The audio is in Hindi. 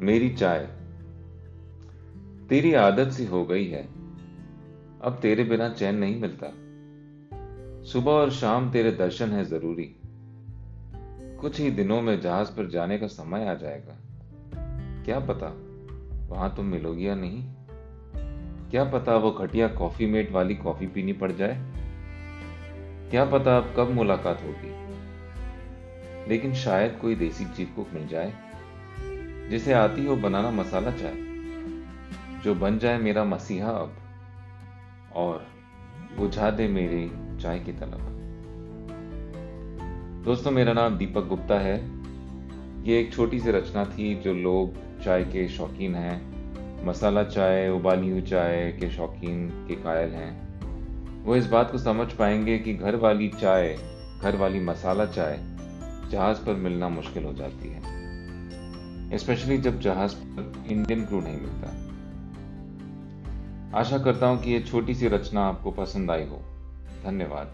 मेरी चाय। तेरी आदत सी हो गई है। अब तेरे बिना चैन नहीं मिलता। सुबह और शाम तेरे दर्शन है ज़रूरी। कुछ ही दिनों में जहाज़ पर जाने का समय आ जाएगा। क्या पता वहाँ तुम मिलोगी या नहीं? क्या पता वो घटिया कॉफ़ी मेट वाली कॉफ़ी पीनी पड़ जाए? क्या पता अब कब मुलाकात होगी? लेकिन शायद कोई देसी चीज़ कुक मिल जाए। जिसे आती हो बनाना मसाला चाय। जो बन जाए मेरा मसीहा अब, और बुझा दे मेरी चाय की तलब। दोस्तों, मेरा नाम दीपक गुप्ता है। ये एक छोटी सी रचना थी जो लोग चाय के शौकीन हैं। मसाला चाय, उबाली हुई चाय के शौकीन के कायल हैं। वो इस बात को समझ पाएँगे कि घर वाली चाय, घर वाली मसाला चाय जहाज़ पर मिलना मुश्किल हो जाती है। स्पेशली जब जहाज़ पर इंडियन क्रू नहीं मिलता। आशा करता हूँ कि यह छोटी सी रचना आपको पसंद आई हो। धन्यवाद।